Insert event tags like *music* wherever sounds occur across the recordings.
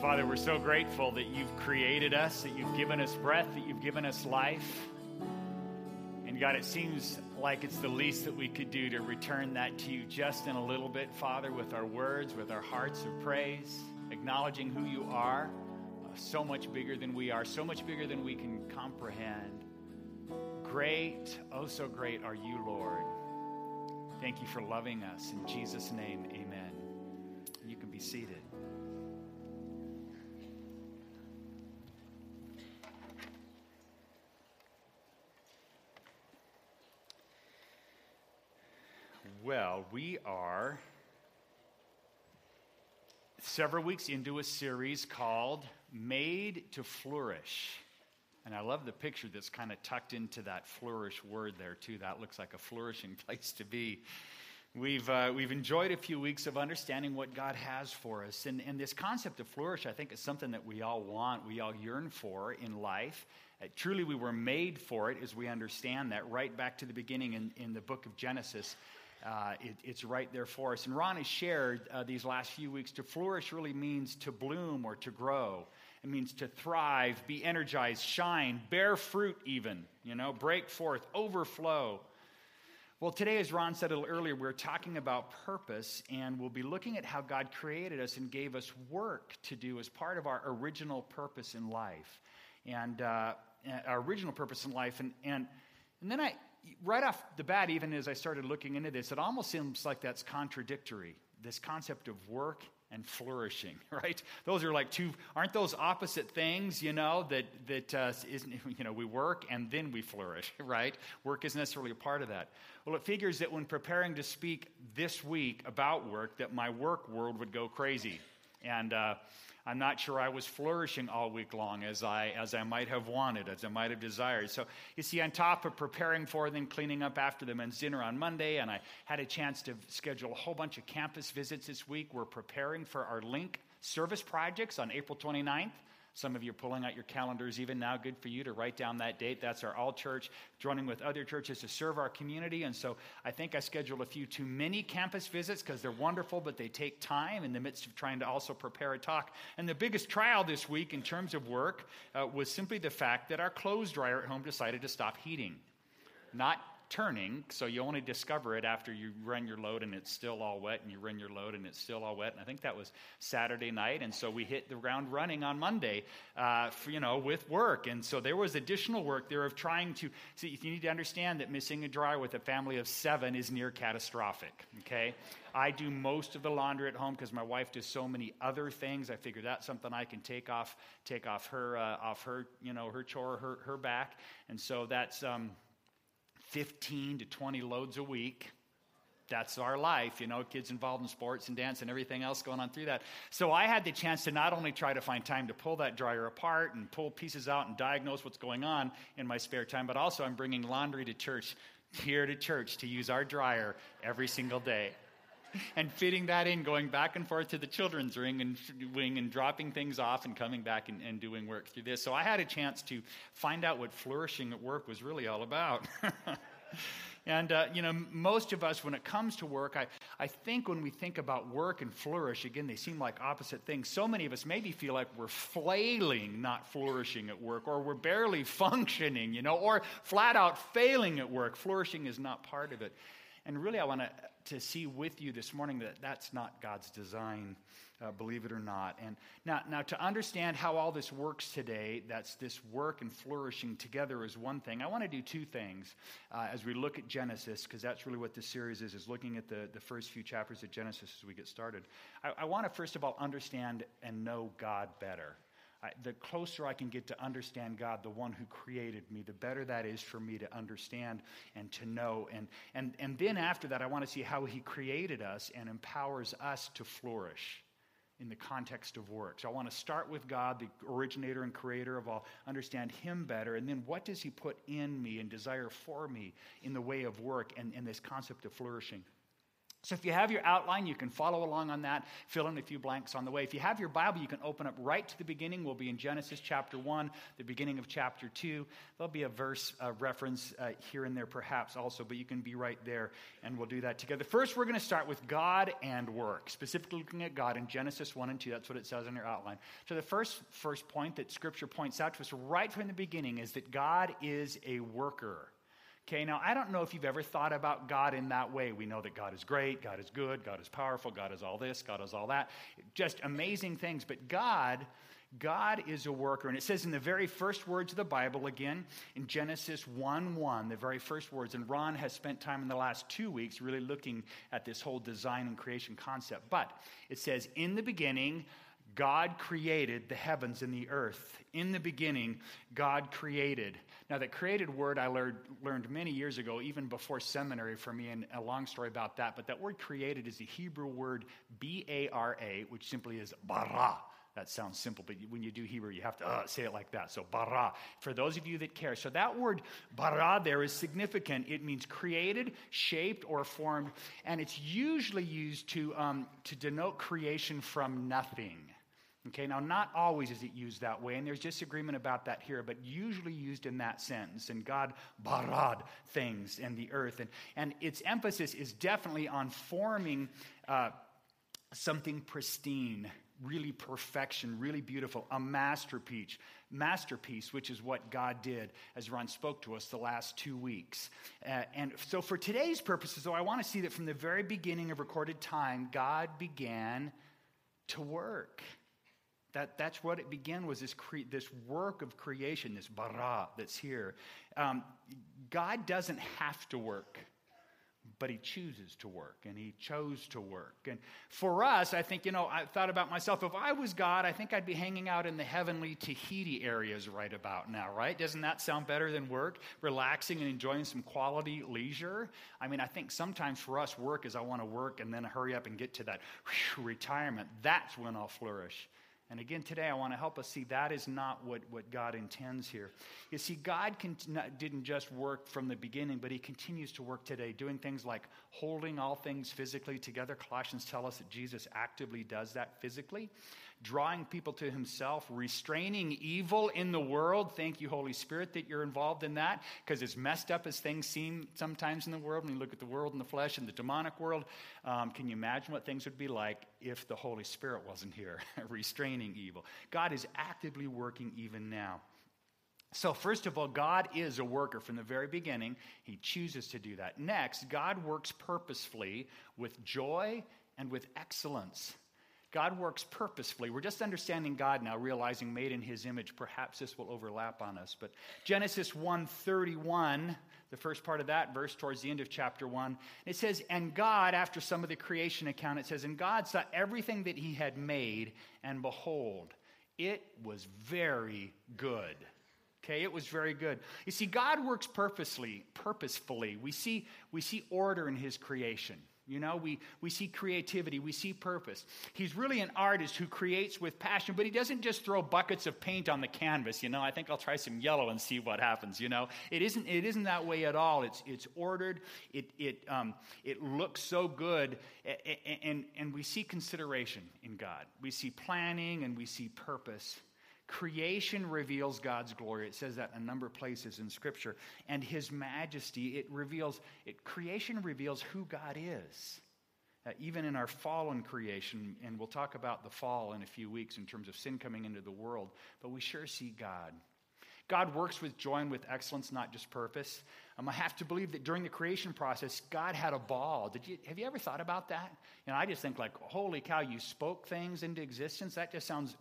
Father, we're so grateful that you've created us, that you've given us breath, that you've given us life. And God, it seems like it's the least that we could do to return that to you just in a little bit, Father, with our words, with our hearts of praise, acknowledging who you are, uh, so much bigger than we are, so much bigger than we can comprehend. Great, oh so great are you, Lord. Thank you for loving us. In Jesus' name, amen. You can be seated. Well, we are several weeks into a series called Made to Flourish. And I love the picture that's kind of tucked into that flourish word there, too. That looks like a flourishing *laughs* place to be. We've, uh, we've enjoyed a few weeks of understanding what God has for us. And, and this concept of flourish, I think, is something that we all want, we all yearn for in life. Uh, truly, we were made for it as we understand that right back to the beginning in, in the book of Genesis. Uh, it, it's right there for us. And Ron has shared uh, these last few weeks to flourish really means to bloom or to grow. It means to thrive, be energized, shine, bear fruit, even, you know, break forth, overflow. Well, today, as Ron said a little earlier, we're talking about purpose, and we'll be looking at how God created us and gave us work to do as part of our original purpose in life. And uh, our original purpose in life. And, and, and then I, right off the bat, even as I started looking into this, it almost seems like that's contradictory. This concept of work and flourishing, *laughs* right? Those are like two, aren't those opposite things, you know, that, that uh, isn't, you know, we work and then we flourish, *laughs* right? Work isn't necessarily a part of that. Well, it figures that when preparing to speak this week about work, that my work world would go crazy. And, uh, I'm not sure I was flourishing all week long as I, as I might have wanted, as I might have desired. So, you see, on top of preparing for them, cleaning up after the men's dinner on Monday, and I had a chance to schedule a whole bunch of campus visits this week. We're preparing for our Link service projects on April 29th. Some of you are pulling out your calendars even now. Good for you to write down that date. That's our all church, joining with other churches to serve our community. And so I think I scheduled a few too many campus visits because they're wonderful, but they take time in the midst of trying to also prepare a talk. And the biggest trial this week in terms of work uh, was simply the fact that our clothes dryer at home decided to stop heating. Not turning, so you only discover it after you run your load and it's still all wet, and you run your load and it's still all wet. And I think that was Saturday night, and so we hit the ground running on Monday, uh, for, you know, with work. And so there was additional work there of trying to. See, you need to understand that missing a dryer with a family of seven is near catastrophic. Okay, I do most of the laundry at home because my wife does so many other things. I figure that's something I can take off, take off her, uh, off her, you know, her chore, her, her back. And so that's. Um, 15 to 20 loads a week. That's our life, you know, kids involved in sports and dance and everything else going on through that. So I had the chance to not only try to find time to pull that dryer apart and pull pieces out and diagnose what's going on in my spare time, but also I'm bringing laundry to church, here to church, to use our dryer every single day. And fitting that in, going back and forth to the children's ring and wing and dropping things off and coming back and, and doing work through this. So I had a chance to find out what flourishing at work was really all about. *laughs* And, uh, you know, most of us, when it comes to work, I, I think when we think about work and flourish, again, they seem like opposite things. So many of us maybe feel like we're flailing, not flourishing at work, or we're barely functioning, you know, or flat out failing at work. Flourishing is not part of it. And really, I want to to see with you this morning that that's not God's design, uh, believe it or not. And now, now, to understand how all this works today, that's this work and flourishing together is one thing. I want to do two things uh, as we look at Genesis, because that's really what this series is, is looking at the, the first few chapters of Genesis as we get started. I, I want to, first of all, understand and know God better. I, the closer I can get to understand God, the one who created me, the better that is for me to understand and to know. And, and, and then after that, I want to see how He created us and empowers us to flourish in the context of work. So I want to start with God, the originator and creator of all, understand Him better, and then what does He put in me and desire for me in the way of work and, and this concept of flourishing. So if you have your outline, you can follow along on that, fill in a few blanks on the way. If you have your Bible, you can open up right to the beginning. We'll be in Genesis chapter 1, the beginning of chapter 2. There'll be a verse uh, reference uh, here and there perhaps also, but you can be right there and we'll do that together. First, we're going to start with God and work, specifically looking at God in Genesis 1 and 2. That's what it says in your outline. So the first, first point that Scripture points out to us right from the beginning is that God is a worker. Okay, now I don't know if you've ever thought about God in that way. We know that God is great, God is good, God is powerful, God is all this, God is all that. Just amazing things. But God, God is a worker. And it says in the very first words of the Bible, again, in Genesis 1 1, the very first words. And Ron has spent time in the last two weeks really looking at this whole design and creation concept. But it says, In the beginning, God created the heavens and the earth. In the beginning, God created. Now, that created word I learned, learned many years ago, even before seminary for me, and a long story about that. But that word created is the Hebrew word B A R A, which simply is bara. That sounds simple, but when you do Hebrew, you have to uh, say it like that. So, bara. For those of you that care. So, that word bara there is significant. It means created, shaped, or formed, and it's usually used to, um, to denote creation from nothing. Okay, now not always is it used that way, and there's disagreement about that here, but usually used in that sentence. And God barad things in the earth. And, and its emphasis is definitely on forming uh, something pristine, really perfection, really beautiful, a masterpiece. Masterpiece, which is what God did as Ron spoke to us the last two weeks. Uh, and so, for today's purposes, though, I want to see that from the very beginning of recorded time, God began to work. That, that's what it began was this, cre- this work of creation, this bara that's here. Um, God doesn't have to work, but he chooses to work, and he chose to work. And for us, I think, you know, I thought about myself, if I was God, I think I'd be hanging out in the heavenly Tahiti areas right about now, right? Doesn't that sound better than work? Relaxing and enjoying some quality leisure? I mean, I think sometimes for us, work is I want to work and then hurry up and get to that whew, retirement. That's when I'll flourish. And again, today I want to help us see that is not what, what God intends here. You see, God didn't just work from the beginning, but He continues to work today, doing things like holding all things physically together. Colossians tell us that Jesus actively does that physically drawing people to himself, restraining evil in the world. Thank you, Holy Spirit, that you're involved in that, because as messed up as things seem sometimes in the world, when you look at the world and the flesh and the demonic world, um, can you imagine what things would be like if the Holy Spirit wasn't here, *laughs* restraining evil? God is actively working even now. So, first of all, God is a worker from the very beginning. He chooses to do that. Next, God works purposefully with joy and with excellence. God works purposefully. We're just understanding God now, realizing made in his image. Perhaps this will overlap on us. But Genesis 1:31, the first part of that verse towards the end of chapter 1, it says, "And God, after some of the creation account, it says, "And God saw everything that he had made, and behold, it was very good." Okay, it was very good. You see, God works purposely, purposefully. We see, we see order in his creation. You know, we, we see creativity, we see purpose. He's really an artist who creates with passion, but he doesn't just throw buckets of paint on the canvas. You know, I think I'll try some yellow and see what happens. You know, it isn't, it isn't that way at all. It's, it's ordered, it, it, um, it looks so good, and, and we see consideration in God. We see planning and we see purpose. Creation reveals God's glory. It says that in a number of places in Scripture. And His majesty, it reveals, it, creation reveals who God is. Uh, even in our fallen creation, and we'll talk about the fall in a few weeks in terms of sin coming into the world, but we sure see God. God works with joy and with excellence, not just purpose. Um, I have to believe that during the creation process, God had a ball. Did you, have you ever thought about that? You know, I just think like, holy cow, you spoke things into existence. That just sounds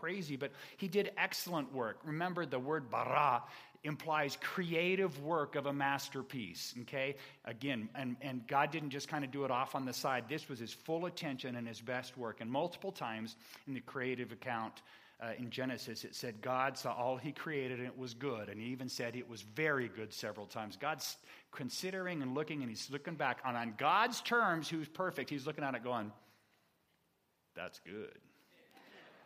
crazy, but he did excellent work. Remember, the word bara implies creative work of a masterpiece, okay? Again, and, and God didn't just kind of do it off on the side. This was his full attention and his best work. And multiple times in the creative account, uh, in Genesis, it said God saw all he created and it was good. And he even said it was very good several times. God's considering and looking and he's looking back on, on God's terms, who's perfect. He's looking at it going, that's good.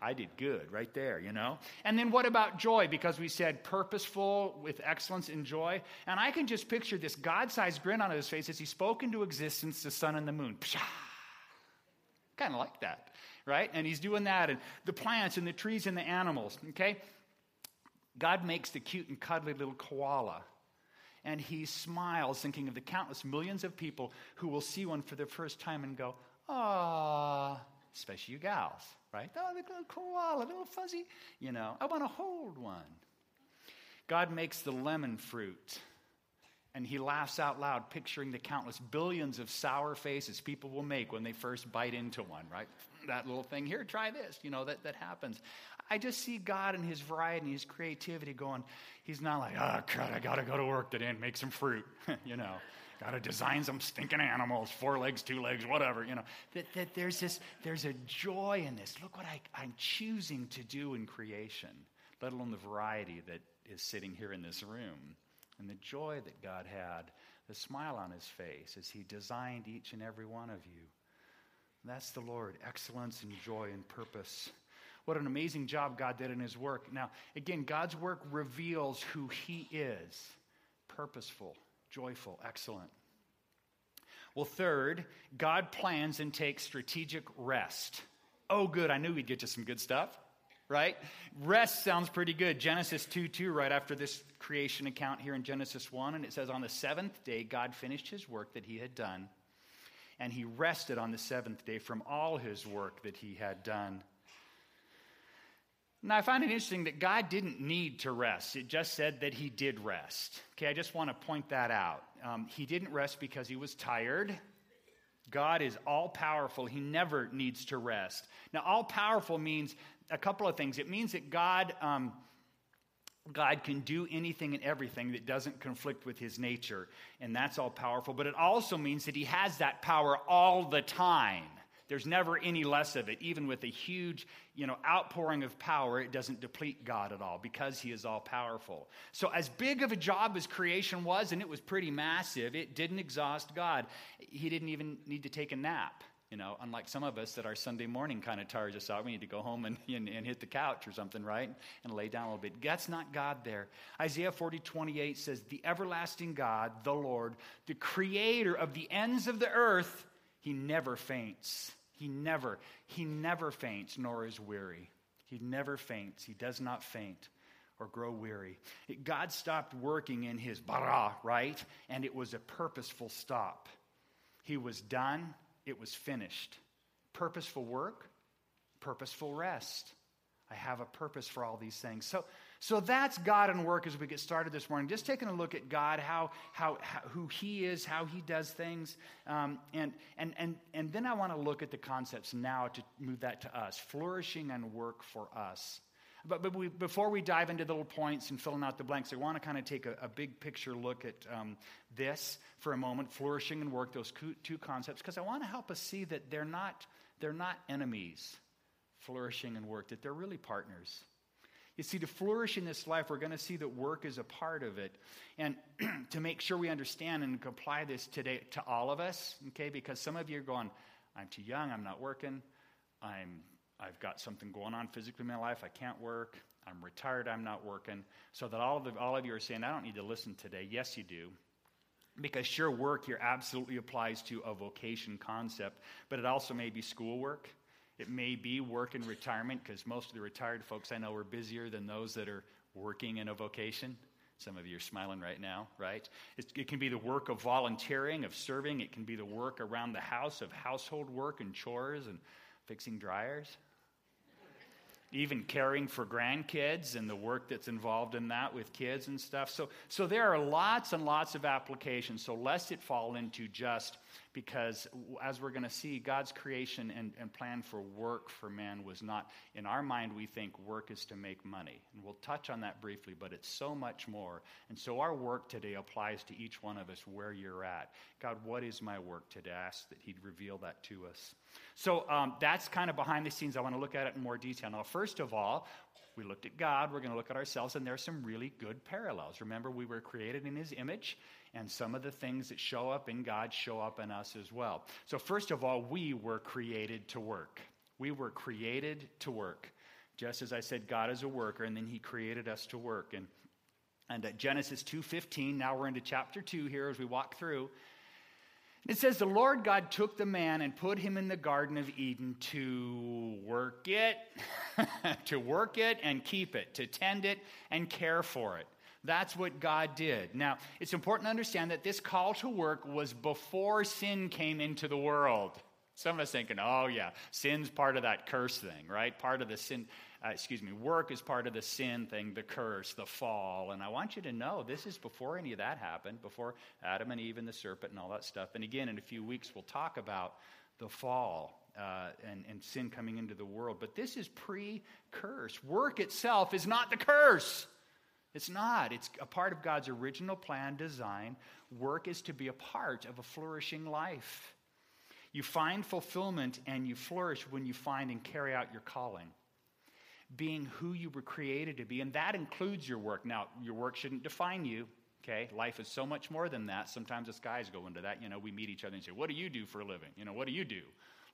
I did good right there, you know? And then what about joy? Because we said purposeful with excellence and joy. And I can just picture this God sized grin on his face as he spoke into existence the sun and the moon. Kind of like that, right? And he's doing that, and the plants and the trees and the animals, okay? God makes the cute and cuddly little koala. And he smiles, thinking of the countless millions of people who will see one for the first time and go, ah, especially you gals, right? Oh, the little koala, little fuzzy, you know, I want to hold one. God makes the lemon fruit, and he laughs out loud, picturing the countless billions of sour faces people will make when they first bite into one, right? That little thing here, try this, you know, that, that happens. I just see God and his variety and his creativity going, he's not like, ah, oh, God, I got to go to work today and make some fruit, *laughs* you know. Got to design some stinking animals, four legs, two legs, whatever, you know. That, that there's this, there's a joy in this. Look what I, I'm choosing to do in creation, let alone the variety that is sitting here in this room. And the joy that God had, the smile on his face as he designed each and every one of you. That's the Lord, excellence and joy and purpose. What an amazing job God did in his work. Now, again, God's work reveals who he is purposeful, joyful, excellent. Well, third, God plans and takes strategic rest. Oh, good. I knew we'd get to some good stuff, right? Rest sounds pretty good. Genesis 2 2, right after this creation account here in Genesis 1, and it says, On the seventh day, God finished his work that he had done, and he rested on the seventh day from all his work that he had done. Now, I find it interesting that God didn't need to rest. It just said that he did rest. Okay, I just want to point that out. Um, he didn't rest because he was tired. God is all powerful. He never needs to rest. Now, all powerful means a couple of things. It means that God, um, God can do anything and everything that doesn't conflict with his nature, and that's all powerful. But it also means that he has that power all the time. There's never any less of it. Even with a huge, you know, outpouring of power, it doesn't deplete God at all because he is all powerful. So as big of a job as creation was, and it was pretty massive, it didn't exhaust God. He didn't even need to take a nap. You know, unlike some of us that our Sunday morning kind of tires us out. We need to go home and, and, and, hit the couch or something, right? And lay down a little bit. That's not God there. Isaiah 40, 28 says, The everlasting God, the Lord, the creator of the ends of the earth, he never faints. He never, he never faints nor is weary. He never faints. He does not faint or grow weary. God stopped working in his bara, right? And it was a purposeful stop. He was done, it was finished. Purposeful work, purposeful rest. I have a purpose for all these things. So, so that's God and work as we get started this morning. Just taking a look at God, how, how, how who He is, how He does things, um, and, and, and, and then I want to look at the concepts now to move that to us flourishing and work for us. But, but we, before we dive into the little points and filling out the blanks, I want to kind of take a, a big picture look at um, this for a moment flourishing and work, those two concepts, because I want to help us see that they're not, they're not enemies, flourishing and work, that they're really partners. You see, to flourish in this life, we're going to see that work is a part of it. And *clears throat* to make sure we understand and apply this today to all of us, okay, because some of you are going, I'm too young, I'm not working, I'm, I've got something going on physically in my life, I can't work, I'm retired, I'm not working. So that all of, the, all of you are saying, I don't need to listen today. Yes, you do. Because sure, work here absolutely applies to a vocation concept, but it also may be schoolwork it may be work in retirement because most of the retired folks I know are busier than those that are working in a vocation. Some of you are smiling right now, right? It, it, can be the work of volunteering, of serving. It can be the work around the house of household work and chores and fixing dryers. Even caring for grandkids and the work that's involved in that with kids and stuff. So, so there are lots and lots of applications. So, lest it fall into just because as we're going to see, God's creation and, and plan for work for man was not, in our mind, we think work is to make money. And we'll touch on that briefly, but it's so much more. And so our work today applies to each one of us where you're at. God, what is my work today? Ask that He'd reveal that to us. So um, that's kind of behind the scenes. I want to look at it in more detail. Now, first of all, we looked at God, we're going to look at ourselves, and there are some really good parallels. Remember, we were created in His image, and some of the things that show up in God show up in us as well. So, first of all, we were created to work. We were created to work. just as I said, God is a worker, and then He created us to work. And, and at Genesis 2.15, now we're into chapter 2 here as we walk through. It says, The Lord God took the man and put him in the Garden of Eden to work it, *laughs* to work it and keep it, to tend it and care for it. That's what God did. Now, it's important to understand that this call to work was before sin came into the world. Some of us thinking, oh, yeah, sin's part of that curse thing, right? Part of the sin, uh, excuse me, work is part of the sin thing, the curse, the fall. And I want you to know this is before any of that happened, before Adam and Eve and the serpent and all that stuff. And again, in a few weeks, we'll talk about the fall uh, and, and sin coming into the world. But this is pre curse. Work itself is not the curse. It's not. It's a part of God's original plan, design. Work is to be a part of a flourishing life. You find fulfillment and you flourish when you find and carry out your calling. Being who you were created to be, and that includes your work. Now, your work shouldn't define you, okay? Life is so much more than that. Sometimes us guys go into that. You know, we meet each other and say, What do you do for a living? You know, what do you do?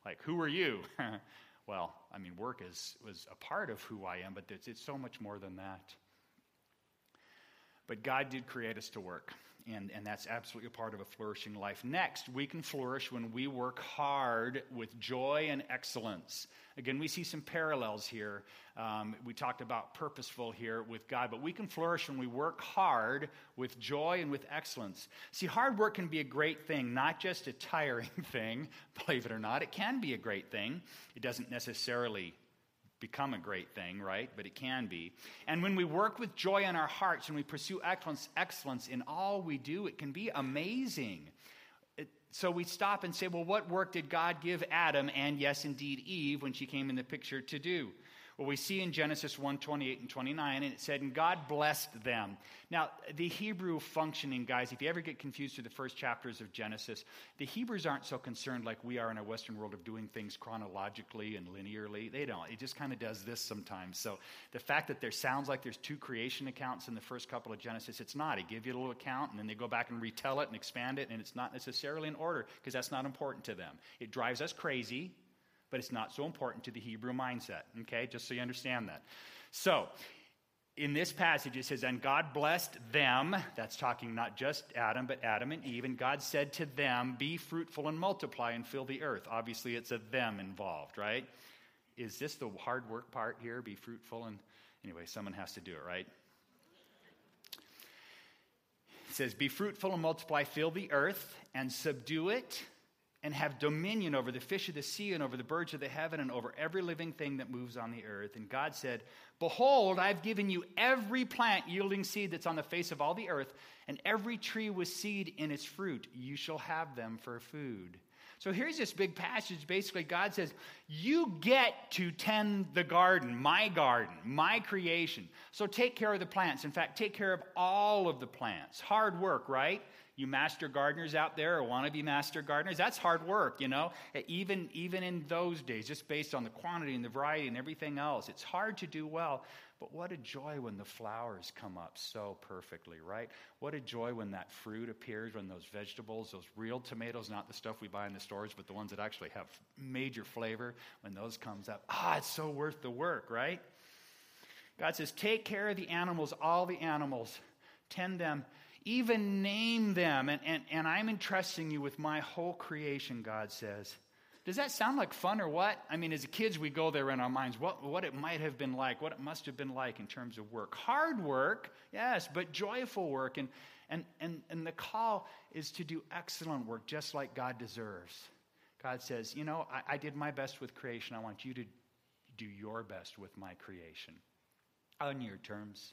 Like, who are you? *laughs* well, I mean, work is, was a part of who I am, but it's, it's so much more than that. But God did create us to work, and, and that's absolutely a part of a flourishing life. Next, we can flourish when we work hard with joy and excellence. Again, we see some parallels here. Um, we talked about purposeful here with God, but we can flourish when we work hard with joy and with excellence. See, hard work can be a great thing, not just a tiring *laughs* thing, believe it or not. It can be a great thing. It doesn't necessarily become a great thing, right? But it can be. And when we work with joy in our hearts and we pursue excellence, excellence in all we do, it can be amazing. It, so we stop and say, well, what work did God give Adam and, yes, indeed, Eve when she came in the picture to do? Well, we see in Genesis 1 28 and 29, and it said, And God blessed them. Now, the Hebrew functioning, guys, if you ever get confused through the first chapters of Genesis, the Hebrews aren't so concerned like we are in our Western world of doing things chronologically and linearly. They don't. It just kind of does this sometimes. So the fact that there sounds like there's two creation accounts in the first couple of Genesis, it's not. They give you a little account, and then they go back and retell it and expand it, and it's not necessarily in order because that's not important to them. It drives us crazy but it's not so important to the Hebrew mindset, okay? Just so you understand that. So, in this passage, it says, And God blessed them. That's talking not just Adam, but Adam and Eve. And God said to them, Be fruitful and multiply and fill the earth. Obviously, it's a them involved, right? Is this the hard work part here? Be fruitful and. Anyway, someone has to do it, right? It says, Be fruitful and multiply, fill the earth and subdue it and have dominion over the fish of the sea and over the birds of the heaven and over every living thing that moves on the earth. And God said, Behold, I've given you every plant yielding seed that's on the face of all the earth, and every tree with seed in its fruit. You shall have them for food. So here's this big passage. Basically, God says, You get to tend the garden, my garden, my creation. So take care of the plants. In fact, take care of all of the plants. Hard work, right? You master gardeners out there or want to be master gardeners that's hard work you know? Even even in those days just based on the quantity and the variety and everything else it's hard to do well. But what a joy when the flowers come up so perfectly right? What a joy when that fruit appears when those vegetables those real tomatoes not the stuff we buy in the stores but the ones that actually have major flavor when those comes up ah it's so worth the work right? God says take care of the animals all the animals. Tend them even name them. And, and, and I'm entrusting you with my whole creation, God says. Does that sound like fun or what? I mean, as kids, we go there in our minds what, what it might have been like, what it must have been like in terms of work. Hard work, yes, but joyful work. And, and, and, and the call is to do excellent work just like God deserves. God says, You know, I, I did my best with creation. I want you to do your best with my creation on your terms.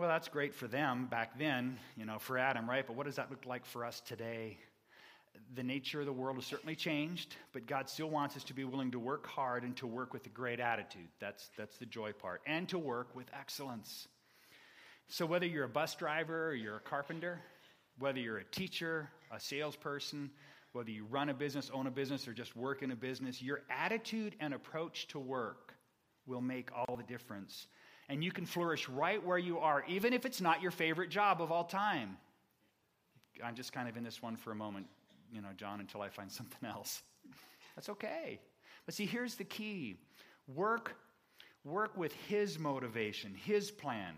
Well, that's great for them back then, you know, for Adam, right? But what does that look like for us today? The nature of the world has certainly changed, but God still wants us to be willing to work hard and to work with a great attitude. That's, that's the joy part. And to work with excellence. So, whether you're a bus driver or you're a carpenter, whether you're a teacher, a salesperson, whether you run a business, own a business, or just work in a business, your attitude and approach to work will make all the difference and you can flourish right where you are, even if it's not your favorite job of all time. I'm just kind of in this one for a moment, you know, John, until I find *laughs* something else. That's okay. But see, here's the key work Work with His motivation, His plan.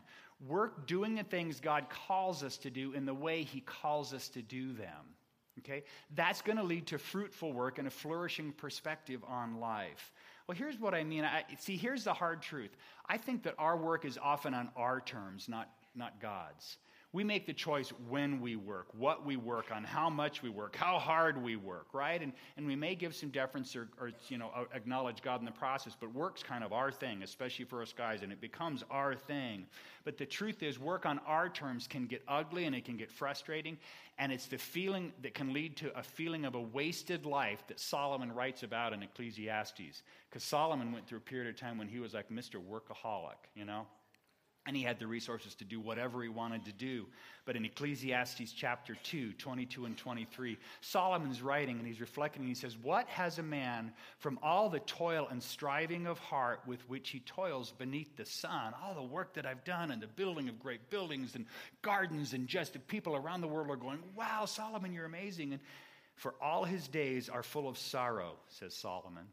Work doing the things God calls us to do in the way He calls us to do them. Okay? That's going to lead to fruitful work and a flourishing perspective on life. Well, here's what I mean. I, see, here's the hard truth. I think that our work is often on our terms, not, not God's. We make the choice when we work, what we work on, how much we work, how hard we work, right? And, and we may give some deference or, or you know, acknowledge God in the process, but work's kind of our thing, especially for us guys, and it becomes our thing. But the truth is, work on our terms can get ugly and it can get frustrating, and it's the feeling that can lead to a feeling of a wasted life that Solomon writes about in Ecclesiastes. Because Solomon went through a period of time when he was like Mr. Workaholic, you know? And he had the resources to do whatever he wanted to do. But in Ecclesiastes chapter 2, 22 and 23, Solomon's writing and he's reflecting and he says, What has a man from all the toil and striving of heart with which he toils beneath the sun? All the work that I've done and the building of great buildings and gardens and just people around the world are going, Wow, Solomon, you're amazing. And for all his days are full of sorrow, says Solomon,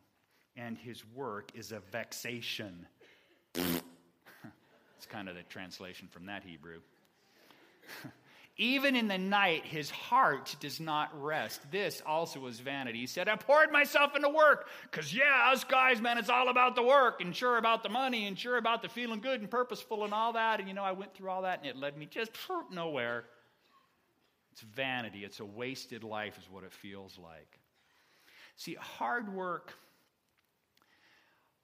and his work is a vexation kind of the translation from that Hebrew. *laughs* Even in the night, his heart does not rest. This also is vanity. He said, I poured myself into work because, yeah, us guys, man, it's all about the work and sure about the money and sure about the feeling good and purposeful and all that. And, you know, I went through all that and it led me just nowhere. It's vanity. It's a wasted life, is what it feels like. See, hard work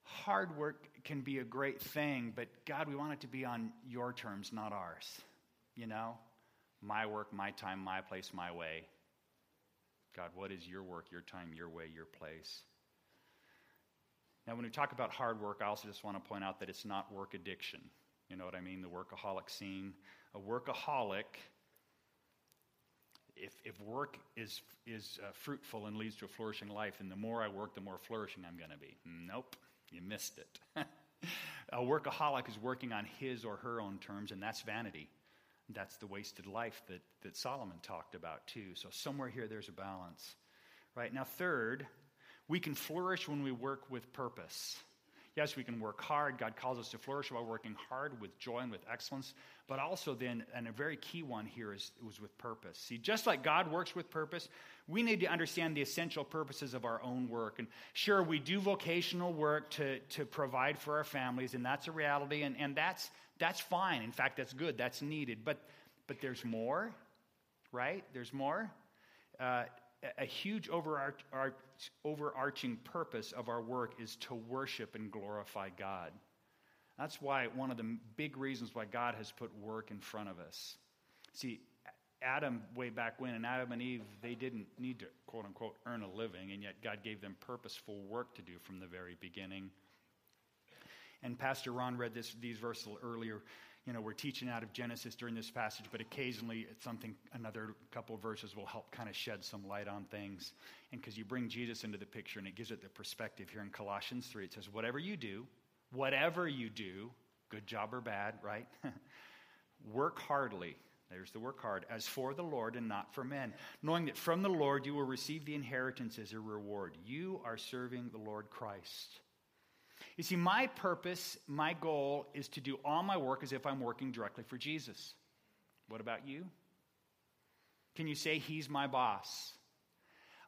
hard work can be a great thing, but God, we want it to be on your terms, not ours. You know? My work, my time, my place, my way. God, what is your work, your time, your way, your place? Now, when we talk about hard work, I also just want to point out that it's not work addiction. You know what I mean? The workaholic scene. A workaholic, if, if work is, is uh, fruitful and leads to a flourishing life, and the more I work, the more flourishing I'm going to be. Nope. You missed it. *laughs* a workaholic is working on his or her own terms, and that's vanity. That's the wasted life that, that Solomon talked about, too. So, somewhere here, there's a balance. Right? Now, third, we can flourish when we work with purpose. Yes, we can work hard. God calls us to flourish by working hard with joy and with excellence. But also, then, and a very key one here is was with purpose. See, just like God works with purpose, we need to understand the essential purposes of our own work. And sure, we do vocational work to, to provide for our families, and that's a reality, and, and that's, that's fine. In fact, that's good, that's needed. But, but there's more, right? There's more. Uh, a huge overarch, overarching purpose of our work is to worship and glorify God. That's why one of the big reasons why God has put work in front of us. See, Adam, way back when, and Adam and Eve, they didn't need to, quote unquote, earn a living, and yet God gave them purposeful work to do from the very beginning. And Pastor Ron read this, these verses earlier you know, we're teaching out of Genesis during this passage, but occasionally it's something, another couple verses will help kind of shed some light on things. And because you bring Jesus into the picture and it gives it the perspective here in Colossians 3, it says, whatever you do, whatever you do, good job or bad, right? *laughs* work hardly. There's the work hard, as for the Lord and not for men, knowing that from the Lord you will receive the inheritance as a reward. You are serving the Lord Christ. You see, my purpose, my goal is to do all my work as if I'm working directly for Jesus. What about you? Can you say, He's my boss?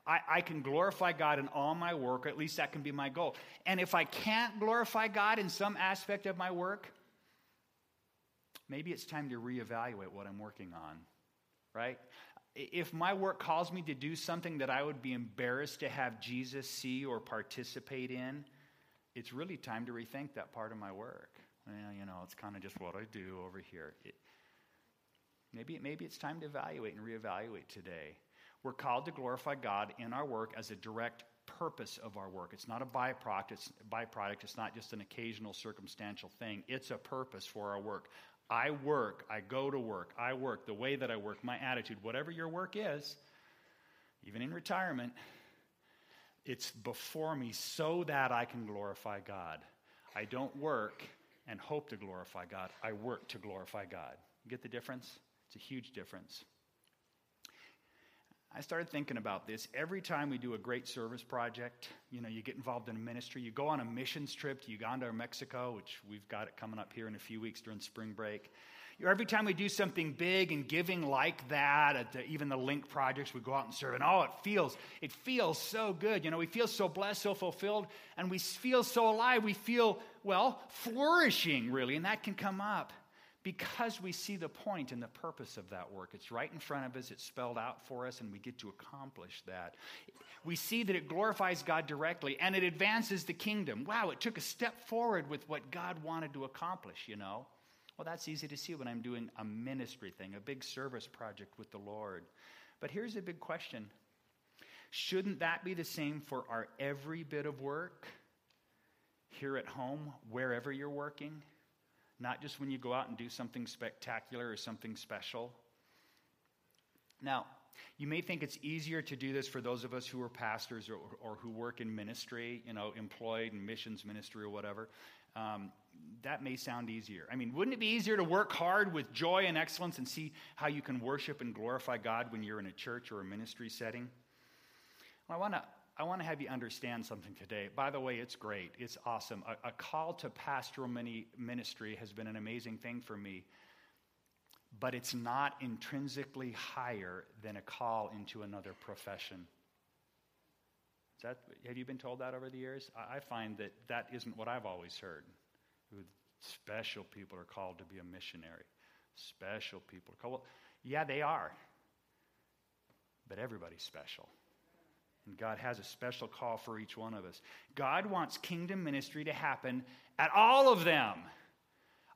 I, I, can glorify God in all my work, or at least that can be my goal. And if I can't glorify God in some aspect of my work, maybe it's time to reevaluate what I'm working on, right? If my work calls me to do something that I would be embarrassed to have Jesus see or participate in, it's really time to rethink that part of my work. Well, you know, it's kind of just what I do over here. It, maybe, maybe it's time to evaluate and reevaluate today. We're called to glorify God in our work as a direct purpose of our work. It's not a byproduct. It's a byproduct. It's not just an occasional circumstantial thing. It's a purpose for our work. I work. I go to work. I work. The way that I work, my attitude, whatever your work is, even in retirement, it's before me so that I can glorify God. I don't work and hope to glorify God. I work to glorify God. You get the difference? It's a huge difference. I started thinking about this. Every time we do a great service project, you know, you get involved in a ministry, you go on a missions trip to Uganda or Mexico, which we've got it coming up here in a few weeks during spring break. Every time we do something big and giving like that, at the, even the Link projects, we go out and serve, and oh, it feels, it feels so good. You know, we feel so blessed, so fulfilled, and we feel so alive. We feel, well, flourishing, really, and that can come up because we see the point and the purpose of that work. It's right in front of us, it's spelled out for us, and we get to accomplish that. We see that it glorifies God directly and it advances the kingdom. Wow, it took a step forward with what God wanted to accomplish, you know. Well, that's easy to see when I'm doing a ministry thing, a big service project with the Lord. But here's a big question Shouldn't that be the same for our every bit of work here at home, wherever you're working? not just when you go out and do something spectacular or something special. Now, you may think it's easier to do this for those of us who are pastors or, or who work in ministry, you know, employed in missions ministry or whatever. Um, that may sound easier. I mean, wouldn't it be easier to work hard with joy and excellence and see how you can worship and glorify God when you're in a church or a ministry setting? Well, I want to I want to have you understand something today. By the way, it's great. It's awesome. A, a call to pastoral mini, ministry has been an amazing thing for me, but it's not intrinsically higher than a call into another profession. Is that, have you been told that over the years? I, I find that that isn't what I've always heard. Special people are called to be a missionary. Special people are called. Well, yeah, they are. But everybody's special. And God has a special call for each one of us. God wants kingdom ministry to happen at all of them.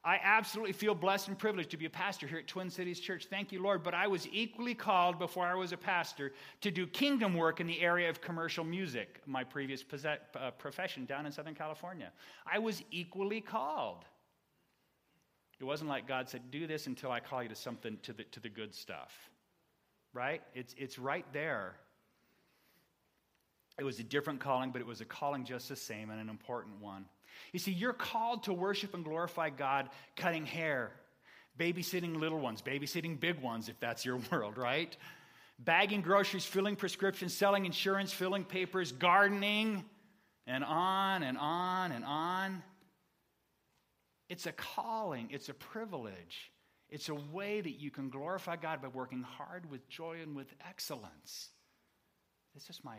I absolutely feel blessed and privileged to be a pastor here at Twin Cities Church. Thank you, Lord. But I was equally called before I was a pastor to do kingdom work in the area of commercial music, my previous uh, profession down in Southern California. I was equally called. It wasn't like God said, Do this until I call you to something, to the, to the good stuff. Right? It's, it's right there it was a different calling, but it was a calling just the same and an important one. You see, you're called to worship and glorify God cutting hair, babysitting little ones, babysitting big ones, if that's your *laughs* world, right? Bagging groceries, filling prescriptions, selling insurance, filling papers, gardening, and on and on and on. It's a calling, it's a privilege. It's a way that you can glorify God by working hard with joy and with excellence. This is my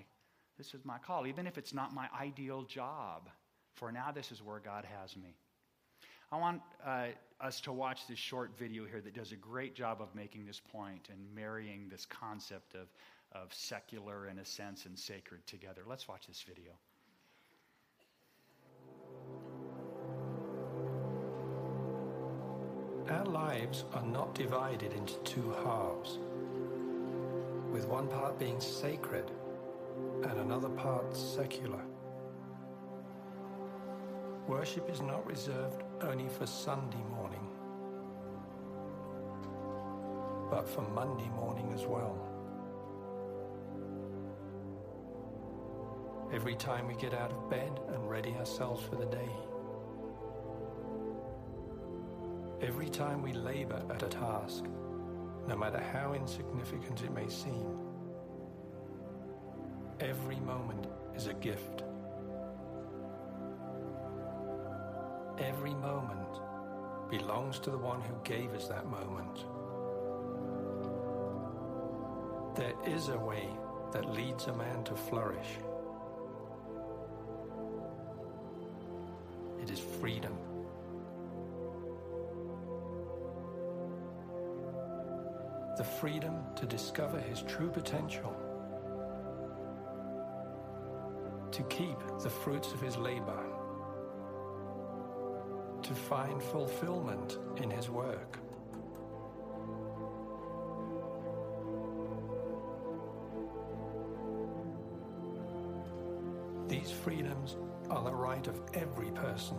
this is my call, even if it's not my ideal job. For now, this is where God has me. I want uh, us to watch this short video here that does a great job of making this point and marrying this concept of, of secular, in a sense, and sacred together. Let's watch this video. Our lives are not divided into two halves, with one part being sacred and another part secular. Worship is not reserved only for Sunday morning, but for Monday morning as well. Every time we get out of bed and ready ourselves for the day. Every time we labor at a task, no matter how insignificant it may seem. Every moment is a gift. Moment belongs to the one who gave us that moment. There is a way that leads a man to flourish. It is freedom. The freedom to discover his true potential to keep the fruits of his labor, to find fulfillment in his work. These freedoms are the right of every person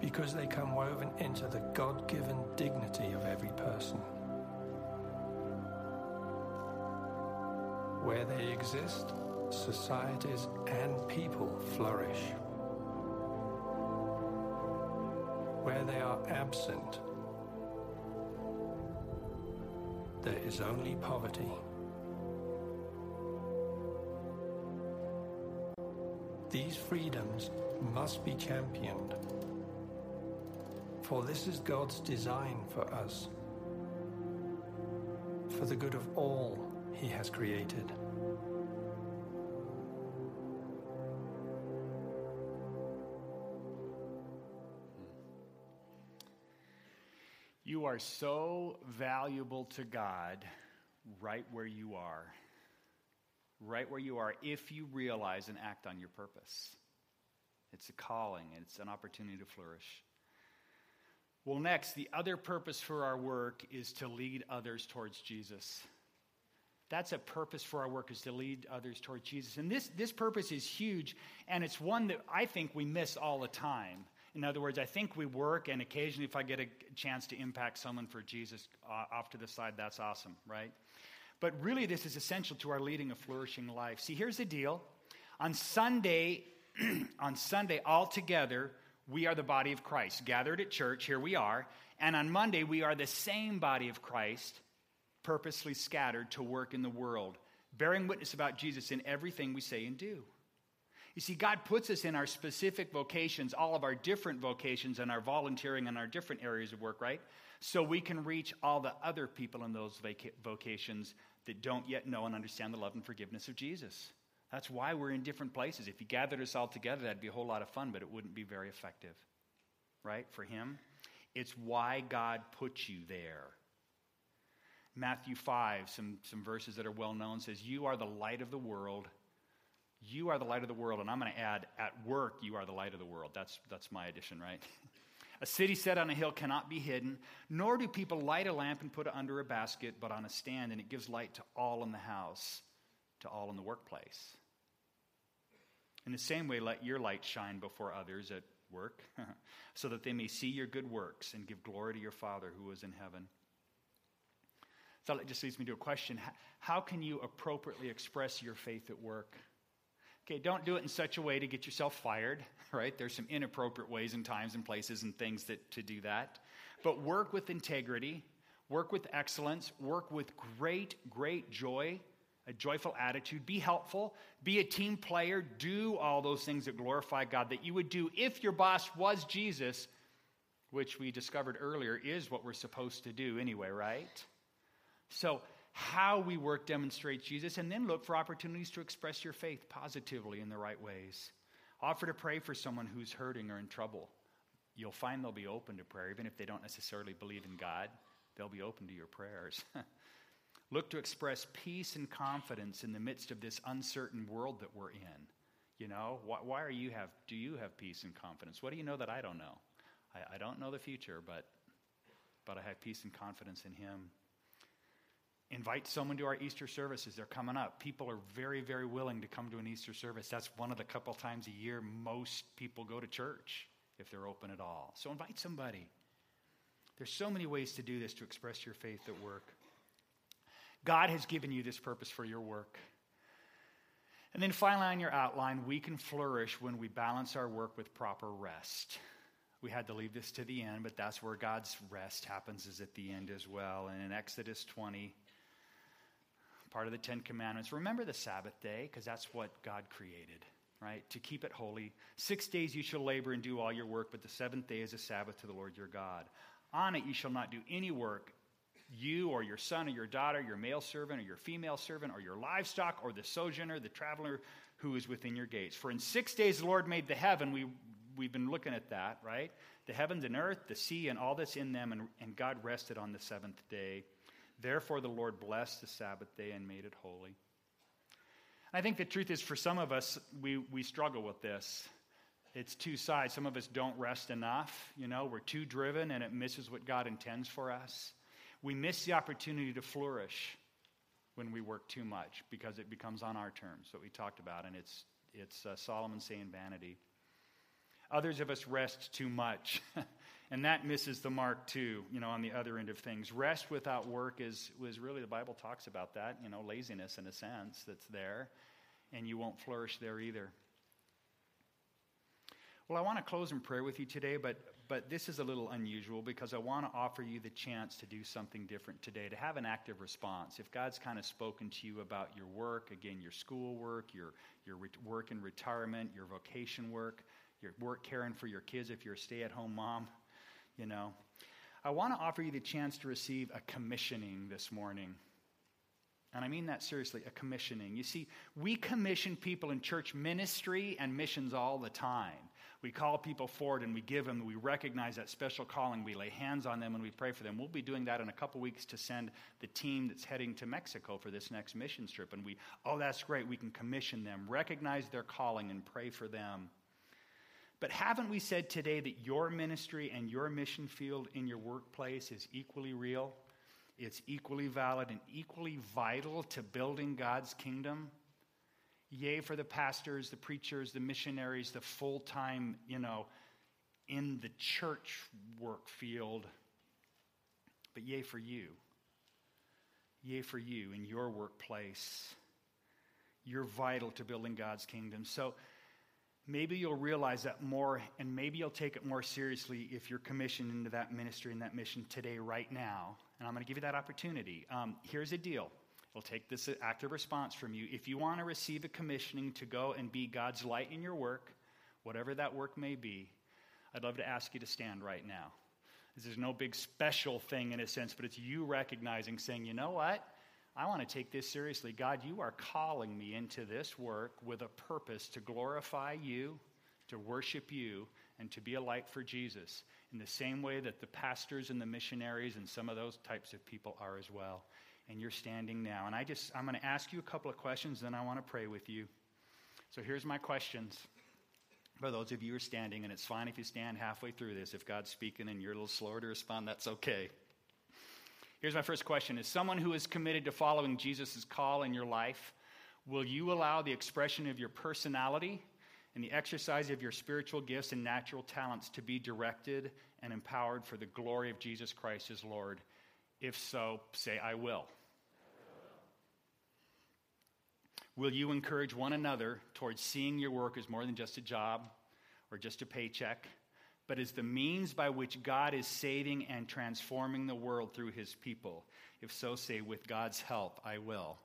because they come woven into the God given dignity of every person. Where they exist, societies and people flourish. Where they are absent, there is only poverty. These freedoms must be championed, for this is God's design for us, for the good of all He has created. You are so valuable to God right where you are. Right where you are, if you realize and act on your purpose. It's a calling, it's an opportunity to flourish. Well, next, the other purpose for our work is to lead others towards Jesus. That's a purpose for our work is to lead others towards Jesus. And this, this purpose is huge, and it's one that I think we miss all the time. In other words, I think we work, and occasionally, if I get a chance to impact someone for Jesus uh, off to the side, that's awesome, right? But really, this is essential to our leading a flourishing life. See, here's the deal. On Sunday, *clears throat* on Sunday, all together, we are the body of Christ, gathered at church. Here we are. And on Monday, we are the same body of Christ, purposely scattered to work in the world, bearing witness about Jesus in everything we say and do. You see, God puts us in our specific vocations, all of our different vocations, and our volunteering and our different areas of work, right? So we can reach all the other people in those vocations that don't yet know and understand the love and forgiveness of Jesus. That's why we're in different places. If you gathered us all together, that'd be a whole lot of fun, but it wouldn't be very effective, right? For Him. It's why God put you there. Matthew 5, some, some verses that are well known, says, You are the light of the world. You are the light of the world. And I'm going to add, at work, you are the light of the world. That's, that's my addition, right? *laughs* a city set on a hill cannot be hidden, nor do people light a lamp and put it under a basket, but on a stand, and it gives light to all in the house, to all in the workplace. In the same way, let your light shine before others at work, *laughs* so that they may see your good works and give glory to your Father who is in heaven. So that just leads me to a question How can you appropriately express your faith at work? Okay, don't do it in such a way to get yourself fired, *laughs* right? There's some inappropriate ways and times and places and things that, to do that. But work with integrity, work with excellence, work with great, great joy, a joyful attitude. Be helpful, be a team player, do all those things that glorify God that you would do if your boss was Jesus, which we discovered earlier is what we're supposed to do anyway, right? So, how we work demonstrates Jesus, and then look for opportunities to express your faith positively in the right ways. Offer to pray for someone who's hurting or in trouble. You'll find they'll be open to prayer, even if they don't necessarily believe in God, they'll be open to your prayers. *laughs* look to express peace and confidence in the midst of this uncertain world that we're in. You know, why, why are you have, do you have peace and confidence? What do you know that I don't know? I, I don't know the future, but, but I have peace and confidence in Him. Invite someone to our Easter services. They're coming up. People are very, very willing to come to an Easter service. That's one of the couple times a year most people go to church if they're open at all. So invite somebody. There's so many ways to do this to express your faith at work. God has given you this purpose for your work. And then finally, on your outline, we can flourish when we balance our work with proper rest. We had to leave this to the end, but that's where God's rest happens, is at the end as well. And in Exodus 20, part of the Ten Commandments. Remember the Sabbath day, because that's what God created, right? To keep it holy. Six days you shall labor and do all your work, but the seventh day is a Sabbath to the Lord your God. On it you shall not do any work, you or your son or your daughter, your male servant or your female servant, or your livestock, or the sojourner, the traveler who is within your gates. For in six days the Lord made the heaven. We, we've been looking at that, right? The heavens and earth, the sea, and all that's in them, and, and God rested on the seventh day. Therefore, the Lord blessed the Sabbath day and made it holy. I think the truth is, for some of us, we, we struggle with this. It's two sides. Some of us don't rest enough. You know, we're too driven and it misses what God intends for us. We miss the opportunity to flourish when we work too much because it becomes on our terms, what we talked about, and it's, it's uh, Solomon saying vanity. Others of us rest too much. *laughs* And that misses the mark too, you know, on the other end of things. Rest without work is was really the Bible talks about that, you know, laziness in a sense that's there, and you won't flourish there either. Well, I want to close in prayer with you today, but, but this is a little unusual because I want to offer you the chance to do something different today, to have an active response. If God's kind of spoken to you about your work, again, your school work, your, your re- work in retirement, your vocation work, your work caring for your kids if you're a stay at home mom, you know, I want to offer you the chance to receive a commissioning this morning. And I mean that seriously, a commissioning. You see, we commission people in church ministry and missions all the time. We call people forward and we give them, we recognize that special calling, we lay hands on them and we pray for them. We'll be doing that in a couple weeks to send the team that's heading to Mexico for this next mission trip. And we, oh, that's great, we can commission them, recognize their calling, and pray for them. But haven't we said today that your ministry and your mission field in your workplace is equally real? It's equally valid and equally vital to building God's kingdom? Yea, for the pastors, the preachers, the missionaries, the full time, you know, in the church work field. But yea, for you. Yea, for you in your workplace. You're vital to building God's kingdom. So maybe you'll realize that more, and maybe you'll take it more seriously if you're commissioned into that ministry and that mission today, right now. And I'm going to give you that opportunity. Um, here's a deal We'll take this active response from you. If you want to receive a commissioning to go and be God's light in your work, whatever that work may be, I'd love to ask you to stand right now. This is no big special thing in a sense, but it's you recognizing, saying, you know what? I want to take this seriously. God, you are calling me into this work with a purpose to glorify you, to worship you, and to be a light for Jesus in the same way that the pastors and the missionaries and some of those types of people are as well and you're standing now. And I just, I'm going to ask you a couple of questions, then I want to pray with you. So here's my questions. For those of you who are standing, and it's fine if you stand halfway through this. If God's speaking and you're a little slower to respond, that's okay. Here's my first question As someone who is committed to following Jesus' call in your life, will you allow the expression of your personality and the exercise of your spiritual gifts and natural talents to be directed and empowered for the glory of Jesus Christ as Lord? If so, say, I will. Will you encourage one another towards seeing your work as more than just a job or just a paycheck, but as the means by which God is saving and transforming the world through his people? If so, say, with God's help, I will.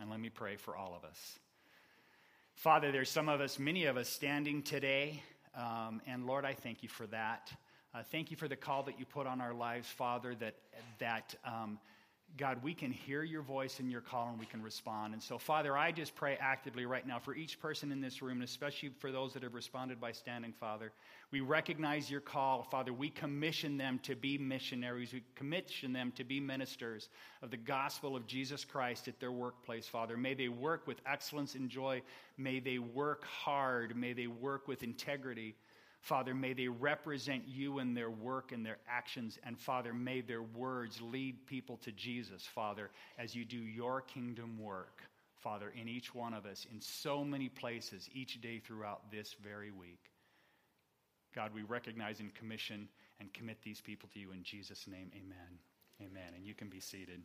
And let me pray for all of us. Father, there's some of us, many of us, standing today, um, and Lord, I thank you for that. Uh, thank you for the call that you put on our lives, Father, that, that um, God, we can hear your voice in your call and we can respond. And so, Father, I just pray actively right now for each person in this room, and especially for those that have responded by standing, Father. We recognize your call, Father. We commission them to be missionaries. We commission them to be ministers of the gospel of Jesus Christ at their workplace, Father. May they work with excellence and joy. May they work hard. May they work with integrity. Father, may they represent you in their work and their actions. And Father, may their words lead people to Jesus, Father, as you do your kingdom work, Father, in each one of us, in so many places, each day throughout this very week. God, we recognize and commission and commit these people to you in Jesus' name. Amen. Amen. And you can be seated.